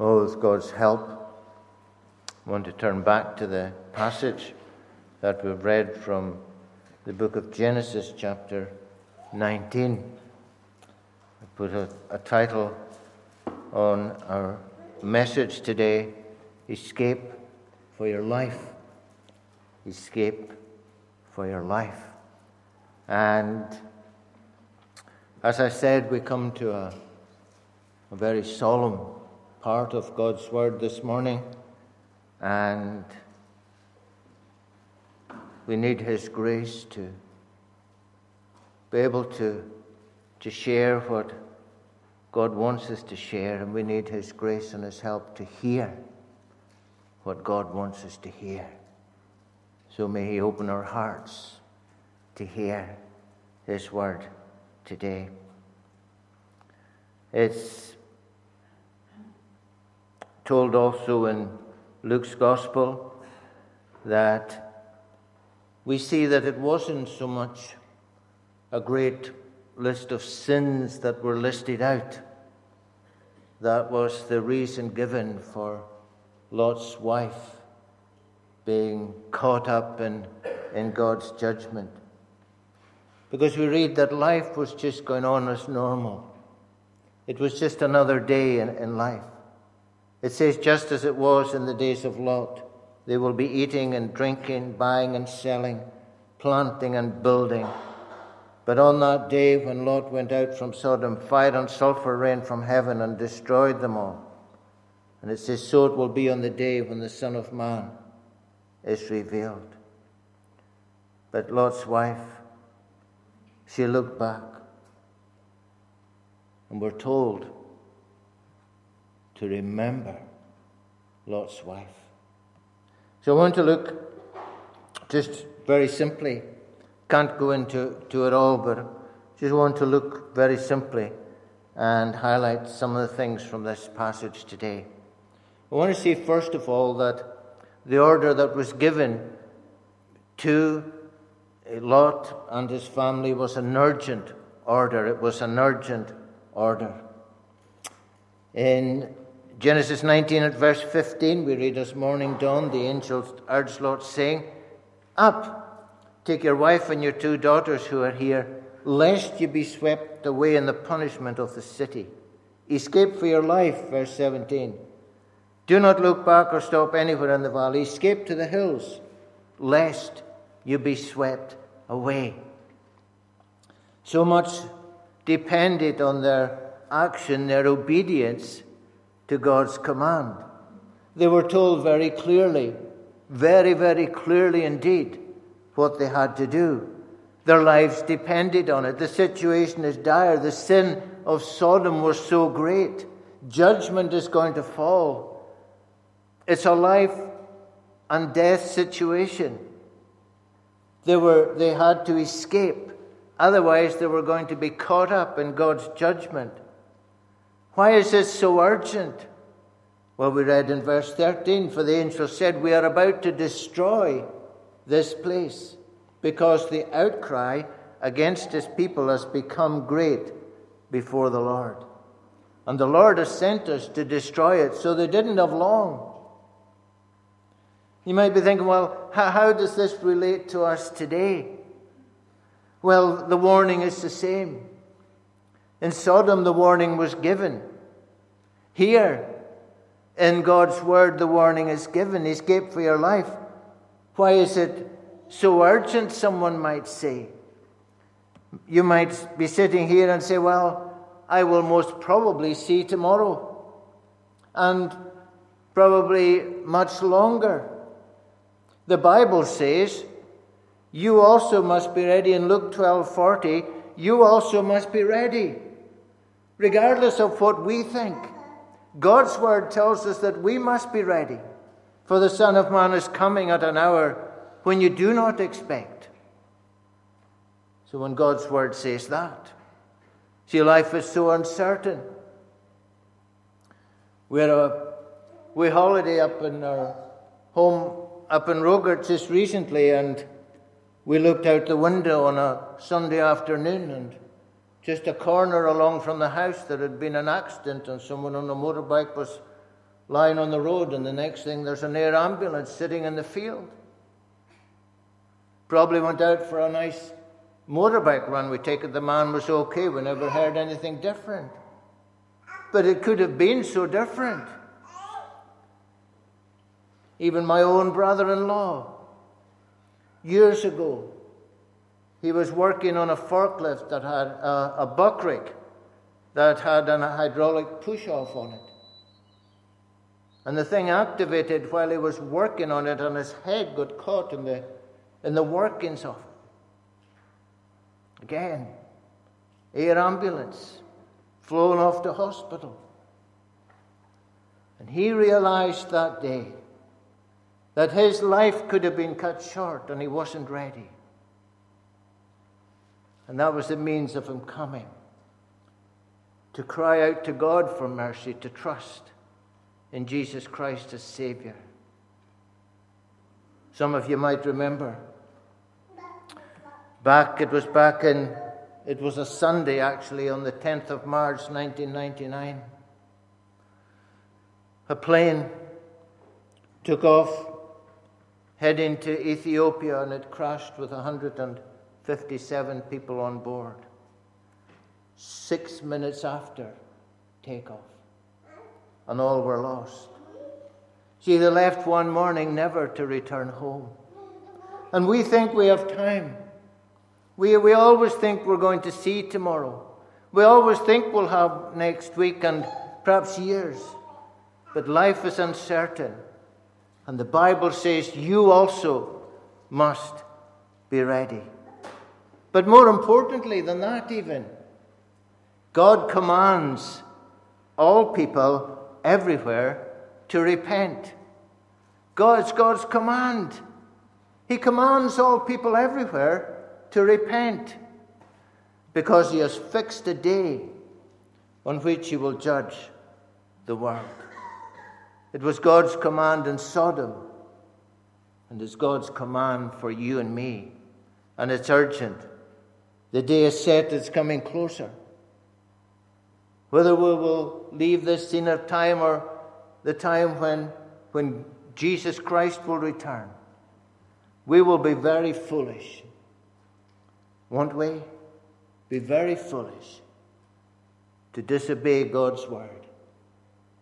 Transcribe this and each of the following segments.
Oh, with God's help, I want to turn back to the passage that we've read from the book of Genesis, chapter 19. I put a, a title on our message today Escape for Your Life. Escape for Your Life. And as I said, we come to a, a very solemn part of God's Word this morning, and we need His grace to be able to, to share what God wants us to share, and we need His grace and His help to hear what God wants us to hear. So may He open our hearts to hear His Word today. It's told also in Luke's Gospel that we see that it wasn't so much a great list of sins that were listed out. That was the reason given for Lot's wife being caught up in, in God's judgment. Because we read that life was just going on as normal. It was just another day in, in life. It says, just as it was in the days of Lot, they will be eating and drinking, buying and selling, planting and building. But on that day when Lot went out from Sodom, fire and sulfur rained from heaven and destroyed them all. And it says, So it will be on the day when the Son of Man is revealed. But Lot's wife, she looked back. And we're told to remember Lot's wife. So I want to look just very simply. Can't go into to it all, but just want to look very simply and highlight some of the things from this passage today. I want to see, first of all, that the order that was given to Lot and his family was an urgent order. It was an urgent order. In Genesis 19 at verse 15, we read as morning dawned, the angels urged Lot, saying, Up, take your wife and your two daughters who are here, lest you be swept away in the punishment of the city. Escape for your life, verse 17. Do not look back or stop anywhere in the valley. Escape to the hills, lest you be swept away. So much depended on their action, their obedience to God's command. They were told very clearly, very, very clearly indeed, what they had to do. Their lives depended on it. The situation is dire. The sin of Sodom was so great. Judgment is going to fall. It's a life and death situation. They, were, they had to escape. Otherwise, they were going to be caught up in God's judgment. Why is this so urgent? Well, we read in verse 13 For the angel said, We are about to destroy this place because the outcry against his people has become great before the Lord. And the Lord has sent us to destroy it, so they didn't have long. You might be thinking, well, how, does this relate to us today? Well, the warning is the same. In Sodom, the warning was given. Here, in God's word, the warning is given escape for your life. Why is it so urgent, someone might say? You might be sitting here and say, Well, I will most probably see tomorrow, and probably much longer. The Bible says, You also must be ready in Luke 12 40. You also must be ready regardless of what we think. God's word tells us that we must be ready, for the Son of Man is coming at an hour when you do not expect. So when God's word says that, see, life is so uncertain. We had a we holiday up in our home up in Rogart just recently, and we looked out the window on a Sunday afternoon, and just a corner along from the house, there had been an accident, and someone on a motorbike was lying on the road, and the next thing there's an air ambulance sitting in the field. Probably went out for a nice motorbike run. We take it the man was okay. We never heard anything different. But it could have been so different. Even my own brother in law, years ago, he was working on a forklift that had a, a buckrake that had a hydraulic push off on it. And the thing activated while he was working on it, and his head got caught in the, in the workings of it. Again, air ambulance, flown off to hospital. And he realized that day that his life could have been cut short and he wasn't ready. And that was the means of him coming to cry out to God for mercy, to trust in Jesus Christ as Savior. Some of you might remember back, it was back in, it was a Sunday actually, on the 10th of March 1999. A plane took off heading to Ethiopia and it crashed with 157 people on board. Six minutes after takeoff and all were lost. See, they left one morning never to return home. And we think we have time. We, we always think we're going to see tomorrow. We always think we'll have next week and perhaps years. But life is uncertain. And the Bible says you also must be ready. But more importantly than that, even, God commands all people everywhere to repent. God's God's command. He commands all people everywhere to repent because he has fixed a day on which he will judge the world. It was God's command in Sodom, and it's God's command for you and me. And it's urgent. The day is set, it's coming closer. Whether we will leave this scene of time or the time when, when Jesus Christ will return, we will be very foolish. Won't we? Be very foolish to disobey God's word.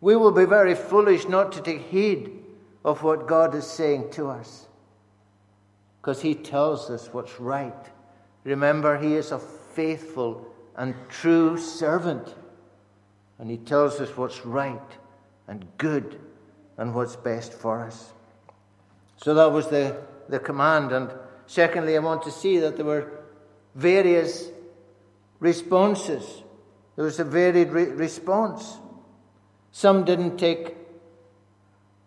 We will be very foolish not to take heed of what God is saying to us because He tells us what's right. Remember, He is a faithful and true servant and He tells us what's right and good and what's best for us. So that was the, the command. And secondly, I want to see that there were various responses. There was a varied re- response. Some didn't take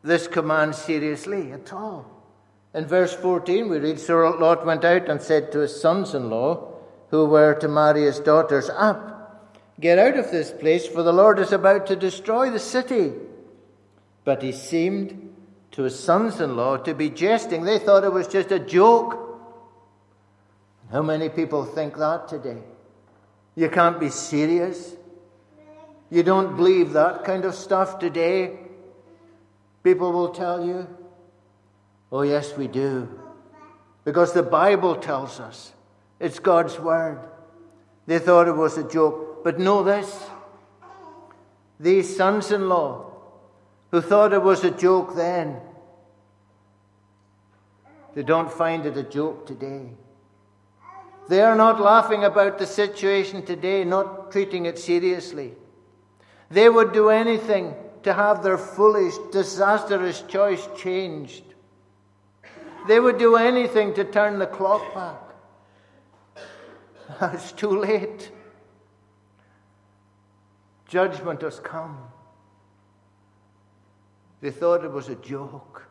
this command seriously at all. In verse 14, we read So Lot went out and said to his sons in law, who were to marry his daughters, Up, Get out of this place, for the Lord is about to destroy the city. But he seemed to his sons in law to be jesting. They thought it was just a joke. How many people think that today? You can't be serious. You don't believe that kind of stuff today. People will tell you, oh, yes, we do. Because the Bible tells us it's God's Word. They thought it was a joke. But know this these sons in law who thought it was a joke then, they don't find it a joke today. They are not laughing about the situation today, not treating it seriously. They would do anything to have their foolish, disastrous choice changed. They would do anything to turn the clock back. It's too late. Judgment has come. They thought it was a joke.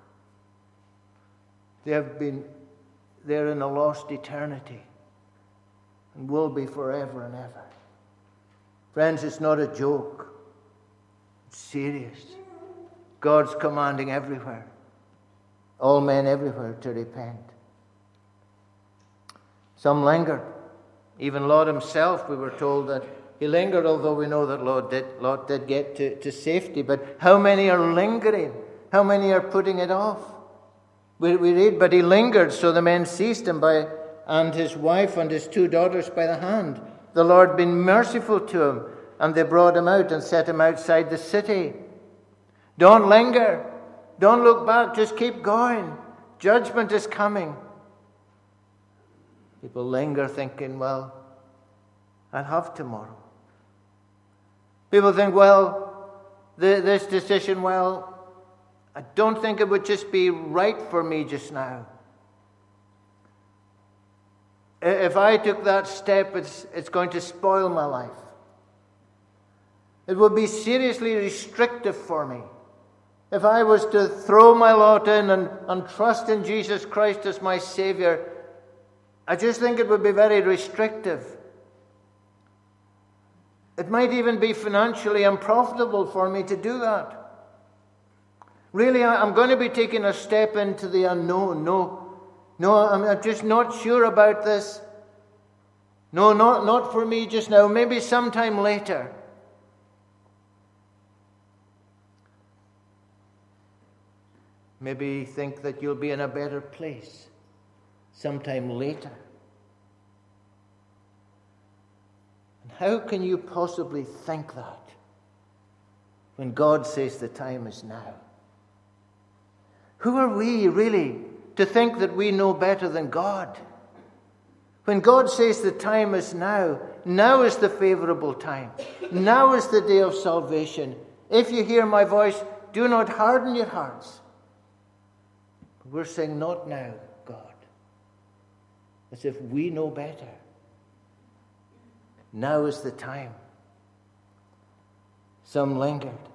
They have been there in a lost eternity and will be forever and ever. Friends, it's not a joke. It's serious. God's commanding everywhere, all men everywhere, to repent. Some lingered. Even Lot himself, we were told that He lingered, although we know that Lot did, Lot did get to, to safety. But how many are lingering? How many are putting it off? We, we read, but he lingered, so the men seized him by, and his wife and his two daughters by the hand. The Lord being merciful to him, and they brought him out and set him outside the city. Don't linger. Don't look back. Just keep going. Judgment is coming. People linger thinking, well, I'll have tomorrow. People think, well, this decision, well, I don't think it would just be right for me just now. If I took that step, it's, it's going to spoil my life. It would be seriously restrictive for me. If I was to throw my lot in and, and trust in Jesus Christ as my Savior, I just think it would be very restrictive. It might even be financially unprofitable for me to do that. Really, I'm going to be taking a step into the unknown. No, no, I'm just not sure about this. No, not, not for me just now. Maybe sometime later. Maybe think that you'll be in a better place sometime later. And how can you possibly think that when God says the time is now? Who are we really to think that we know better than God? When God says the time is now, now is the favorable time. Now is the day of salvation. If you hear my voice, do not harden your hearts. We're saying, not now, God. As if we know better. Now is the time. Some lingered,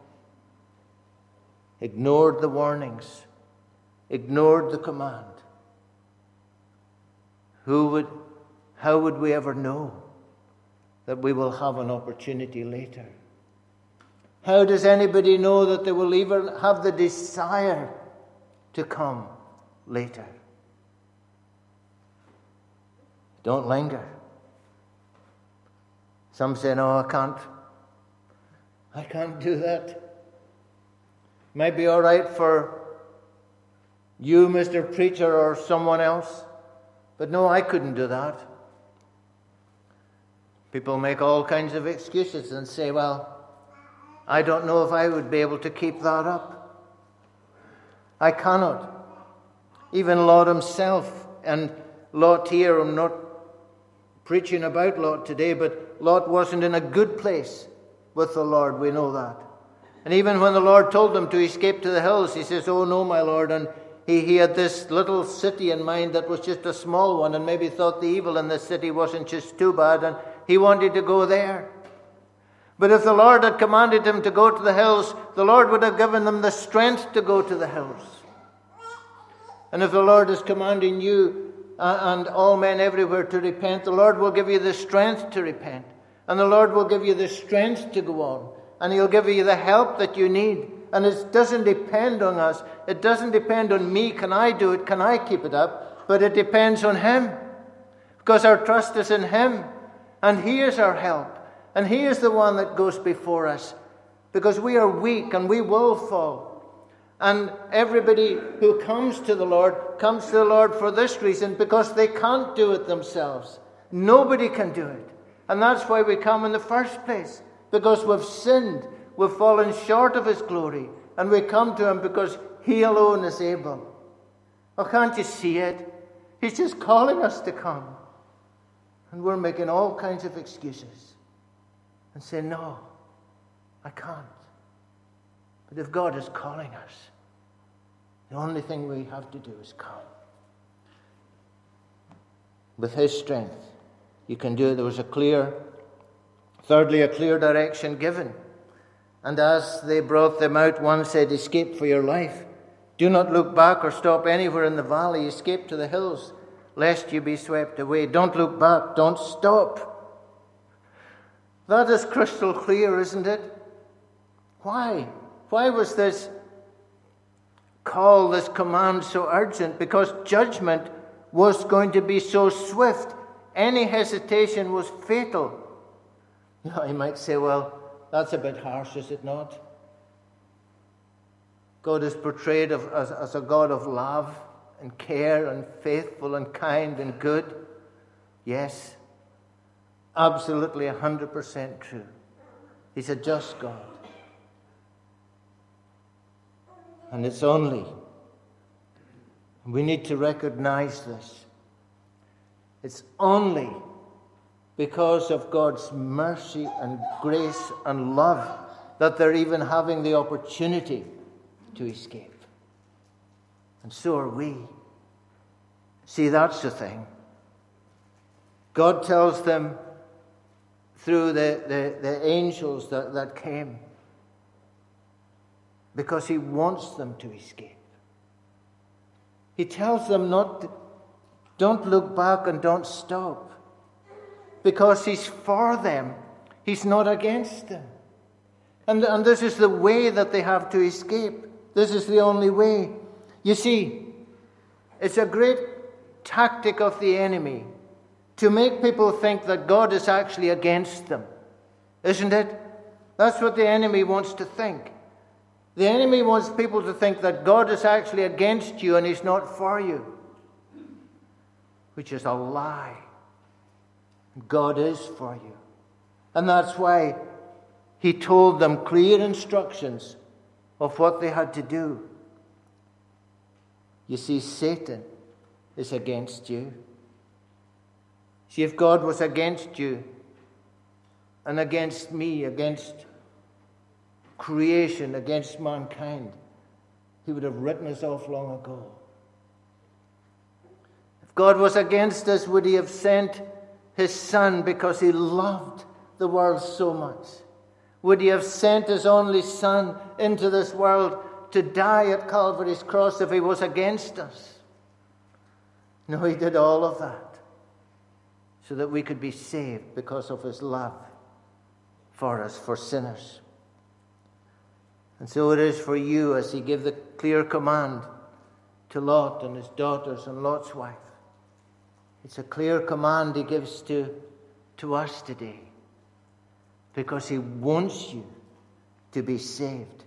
ignored the warnings, ignored the command. Who would, how would we ever know that we will have an opportunity later? How does anybody know that they will even have the desire to come later? Don't linger. Some say, No, I can't. I can't do that. Might be all right for you, Mr. Preacher, or someone else. But no, I couldn't do that. People make all kinds of excuses and say, well, I don't know if I would be able to keep that up. I cannot. Even Lot himself, and Lot here, I'm not preaching about Lot today, but Lot wasn't in a good place with the Lord. We know that. And even when the Lord told him to escape to the hills, he says, Oh, no, my Lord. And he, he had this little city in mind that was just a small one and maybe thought the evil in the city wasn't just too bad and he wanted to go there. But if the Lord had commanded him to go to the hills, the Lord would have given them the strength to go to the hills. And if the Lord is commanding you uh, and all men everywhere to repent, the Lord will give you the strength to repent. And the Lord will give you the strength to go on. And He'll give you the help that you need. And it doesn't depend on us. It doesn't depend on me. Can I do it? Can I keep it up? But it depends on Him. Because our trust is in Him. And He is our help. And He is the one that goes before us. Because we are weak and we will fall. And everybody who comes to the Lord comes to the Lord for this reason because they can't do it themselves. Nobody can do it. And that's why we come in the first place. Because we've sinned We've fallen short of His glory, and we come to Him because He alone is able. Oh, can't you see it? He's just calling us to come. And we're making all kinds of excuses and saying, No, I can't. But if God is calling us, the only thing we have to do is come. With His strength, you can do it. There was a clear, thirdly, a clear direction given. And as they brought them out, one said, Escape for your life. Do not look back or stop anywhere in the valley. Escape to the hills, lest you be swept away. Don't look back. Don't stop. That is crystal clear, isn't it? Why? Why was this call, this command so urgent? Because judgment was going to be so swift. Any hesitation was fatal. Now, you might say, well, that's a bit harsh, is it not? God is portrayed of, as, as a God of love and care and faithful and kind and good. Yes, absolutely 100% true. He's a just God. And it's only, we need to recognize this, it's only because of God's mercy and grace and love that they're even having the opportunity to escape. And so are we. See, that's the thing. God tells them through the, the, the angels that, that came because He wants them to escape. He tells them not to, don't look back and don't stop because He's for them, He's not against them. And, and this is the way that they have to escape. This is the only way. You see, it's a great tactic of the enemy to make people think that God is actually against them. Isn't it? That's what the enemy wants to think. The enemy wants people to think that God is actually against you and he's not for you, which is a lie. God is for you. And that's why he told them clear instructions of what they had to do. You see, Satan is against you. See, if God was against you and against me, against creation, against mankind, He would have written us off long ago. If God was against us, would He have sent His Son because He loved the world so much? Would He have sent His only Son into this world to die at Calvary's cross if He was against us? No, He did all of that so that we could be saved because of his love for us, for sinners. And so it is for you as he gave the clear command to Lot and his daughters and Lot's wife. It's a clear command he gives to, to us today because he wants you to be saved.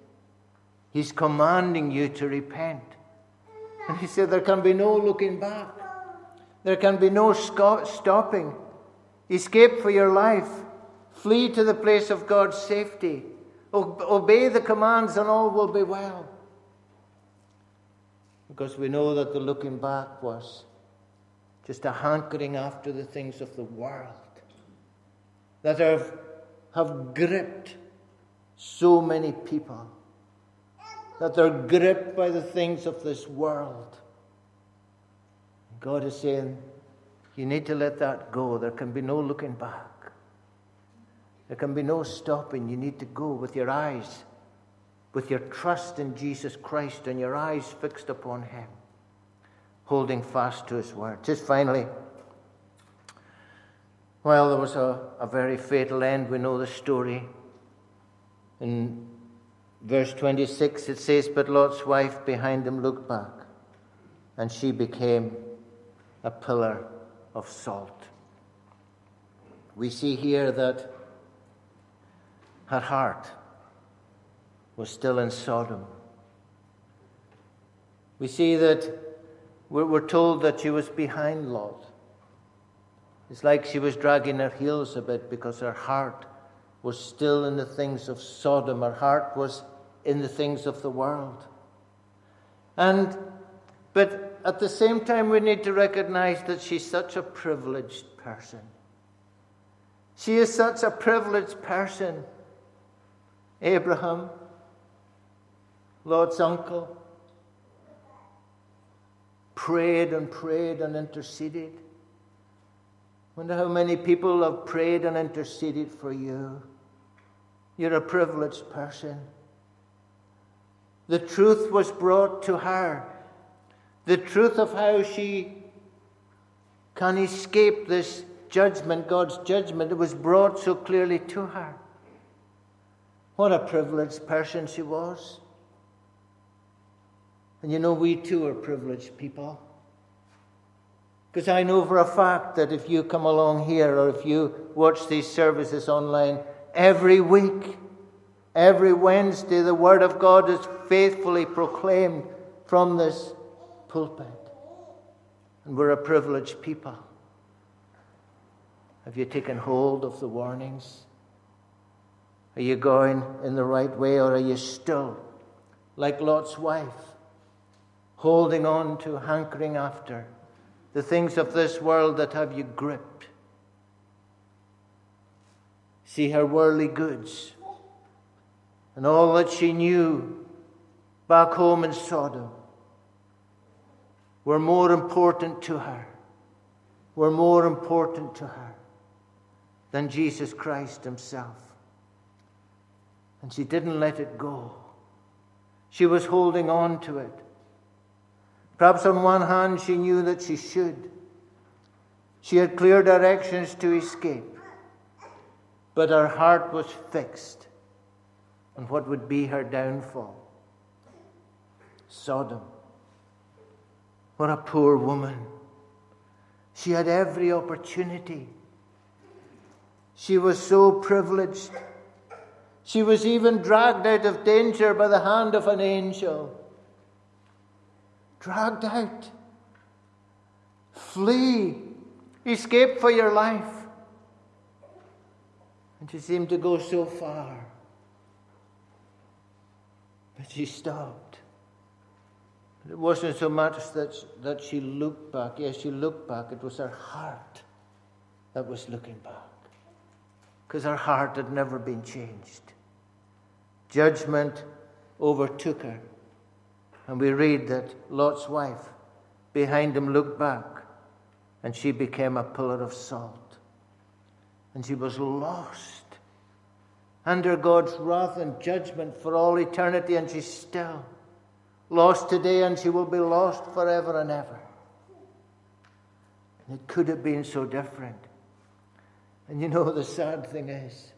He's commanding you to repent. And he said there can be no looking back. There can be no stopping. Escape for your life. Flee to the place of God's safety. Obey the commands, and all will be well. Because we know that the looking back was just a hankering after the things of the world that have, have gripped so many people, that they're gripped by the things of this world. God is saying, you need to let that go. There can be no looking back. There can be no stopping. You need to go with your eyes, with your trust in Jesus Christ and your eyes fixed upon Him, holding fast to His word. Just finally, well, there was a, a very fatal end. We know the story. In verse 26, it says, But Lot's wife behind him looked back, and she became a pillar of salt. We see here that her heart was still in Sodom. We see that we're told that she was behind Lot. It's like she was dragging her heels a bit because her heart was still in the things of Sodom. Her heart was in the things of the world. And, but at the same time, we need to recognize that she's such a privileged person. She is such a privileged person. Abraham, Lot's uncle, prayed and prayed and interceded. Wonder how many people have prayed and interceded for you. You're a privileged person. The truth was brought to her the truth of how she can escape this judgment, God's judgment, it was brought so clearly to her. What a privileged person she was. And you know, we too are privileged people. Because I know for a fact that if you come along here or if you watch these services online, every week, every Wednesday, the Word of God is faithfully proclaimed from this pulpit. And we're a privileged people. Have you taken hold of the warnings? Are you going in the right way or are you still, like Lot's wife, holding on to, hankering after the things of this world that have you gripped? See her worldly goods and all that she knew back home in Sodom were more important to her, were more important to her than Jesus Christ Himself. And she didn't let it go. She was holding on to it. Perhaps on one hand, she knew that she should. She had clear directions to escape. But her heart was fixed on what would be her downfall. Sodom. What a poor woman. She had every opportunity she was so privileged. She was even dragged out of danger by the hand of an angel. Dragged out. Flee. Escape for your life. And she seemed to go so far. But she stopped. It wasn't so much that, that she looked back. Yes, she looked back. It was her heart that was looking back because her heart had never been changed. Judgment overtook her. And we read that Lot's wife behind him looked back and she became a pillar of salt. And she was lost under God's wrath and judgment for all eternity, and she's still lost today, and she will be lost forever and ever. And it could have been so different. And you know, the sad thing is,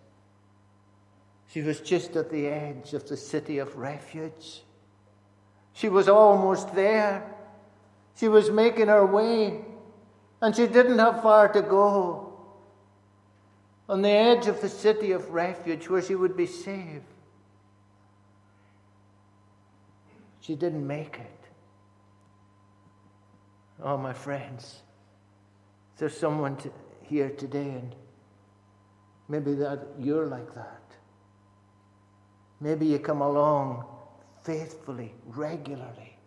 she was just at the edge of the city of refuge. She was almost there. She was making her way, and she didn't have far to go. On the edge of the city of refuge where she would be saved. She didn't make it. Oh, my friends, there's someone to, here today, and Maybe that you're like that. Maybe you come along faithfully, regularly,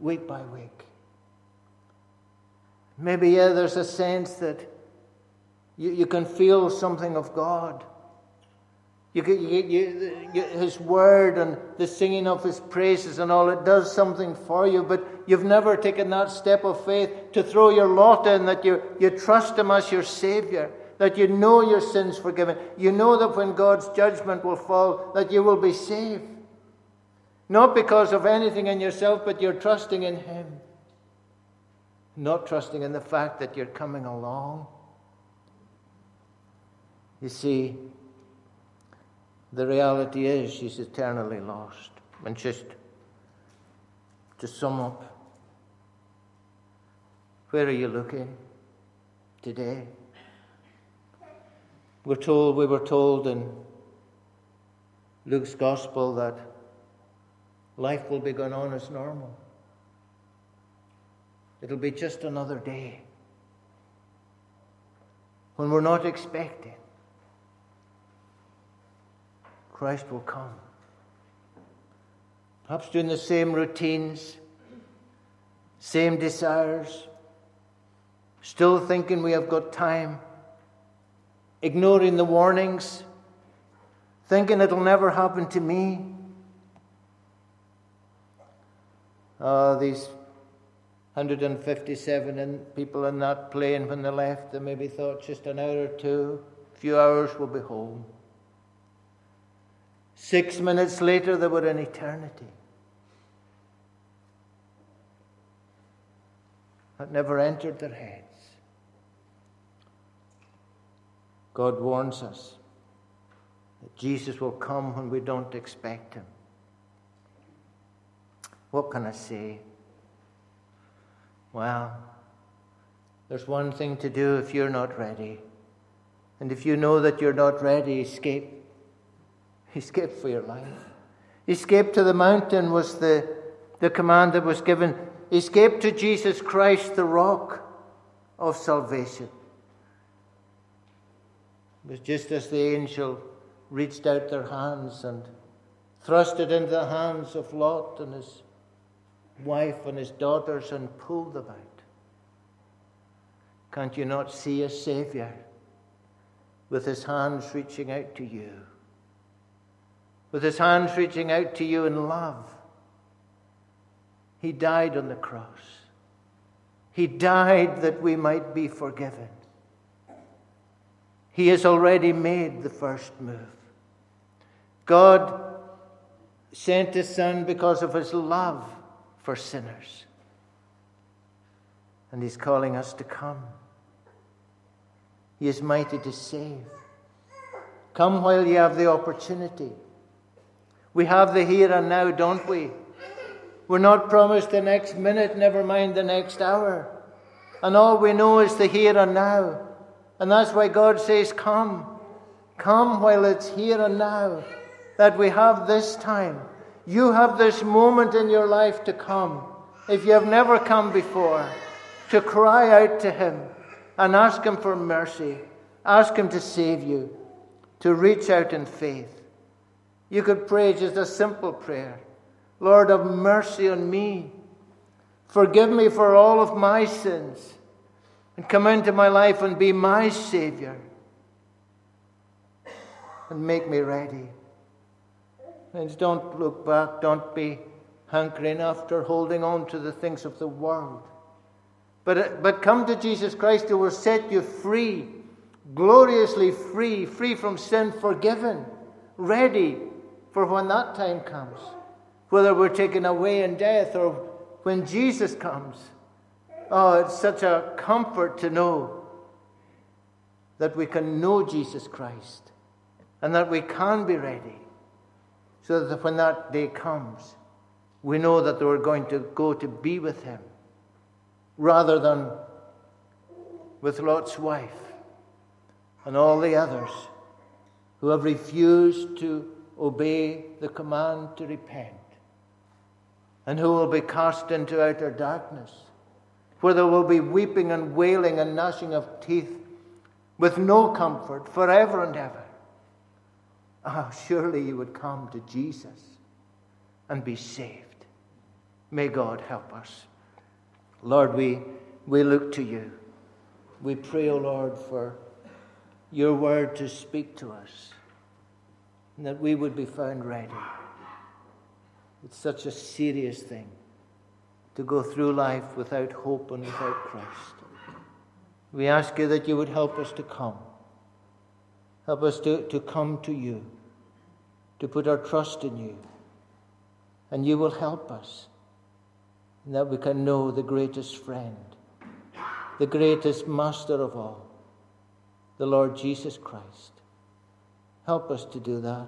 week by week. Maybe, yeah, there's a sense that you, you can feel something of God. You, you, you, his word and the singing of his praises and all, it does something for you, but you've never taken that step of faith to throw your lot in, that you, you trust him as your Savior that you know your sins forgiven. You know that when God's judgment will fall, that you will be saved. Not because of anything in yourself, but you're trusting in Him. Not trusting in the fact that you're coming along. You see, the reality is she's eternally lost. And just to sum up, where are you looking today? We're told, we were told in Luke's Gospel that life will be going on as normal. It'll be just another day when we're not expecting. Christ will come. Perhaps doing the same routines, same desires, still thinking we have got time ignoring the warnings, thinking it'll never happen to me. Uh, these 157 in, people in that plane, when they left, they maybe thought just an hour or two, a few hours, we'll be home. Six minutes later, they were in eternity. That never entered their head. God warns us that Jesus will come when we don't expect him. What can I say? Well, There's one thing to do if you're not ready. And if you know that you're not ready, escape. Escape for your life. Escape to the mountain was the, the command that was given. Escape to Jesus Christ, the rock of salvation. It was just as the angel reached out their hands and thrust it into the hands of Lot and his wife and his daughters and pulled them out. Can't you not see a Savior with his hands reaching out to you? With his hands reaching out to you in love. He died on the cross. He died that we might be forgiven. He has already made the first move. God sent his Son because of his love for sinners. And he's calling us to come. He is mighty to save. Come while you have the opportunity. We have the here and now, don't we? We're not promised the next minute, never mind the next hour. And all we know is the here and now. And that's why God says, Come. Come while it's here and now. That we have this time. You have this moment in your life to come. If you have never come before, to cry out to Him and ask Him for mercy. Ask Him to save you, to reach out in faith. You could pray just a simple prayer Lord, have mercy on me. Forgive me for all of my sins. And come into my life and be my Savior. And make me ready. And don't look back. Don't be hankering after holding on to the things of the world. But, uh, but come to Jesus Christ who will set you free, gloriously free, free from sin, forgiven, ready for when that time comes. Whether we're taken away in death or when Jesus comes. Oh, it's such a comfort to know that we can know Jesus Christ and that we can be ready so that when that day comes, we know that we're going to go to be with Him rather than with Lot's wife and all the others who have refused to obey the command to repent and who will be cast into outer darkness, where there will be weeping and wailing and gnashing of teeth with no comfort forever and ever. Ah, oh, surely you would come to Jesus and be saved. May God help us. Lord, we, we look to you. We pray, O oh Lord, for your word to speak to us and that we would be found ready. It's such a serious thing to go through life without hope and without Christ. We ask you that you would help us to come. Help us to, to come to you, to put our trust in you. And you will help us and that we can know the greatest friend, the greatest master of all, the Lord Jesus Christ. Help us to do that.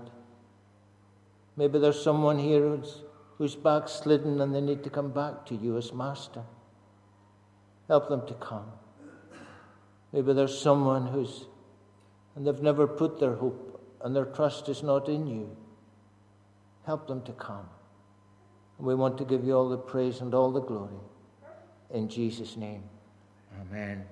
Maybe there's someone here who's, who's backslidden and they need to come back to you as master. Help them to come. Maybe there's someone who's, and they've never put their hope and their trust is not in you. Help them to come. And we want to give you all the praise and all the glory. In Jesus' name, amen.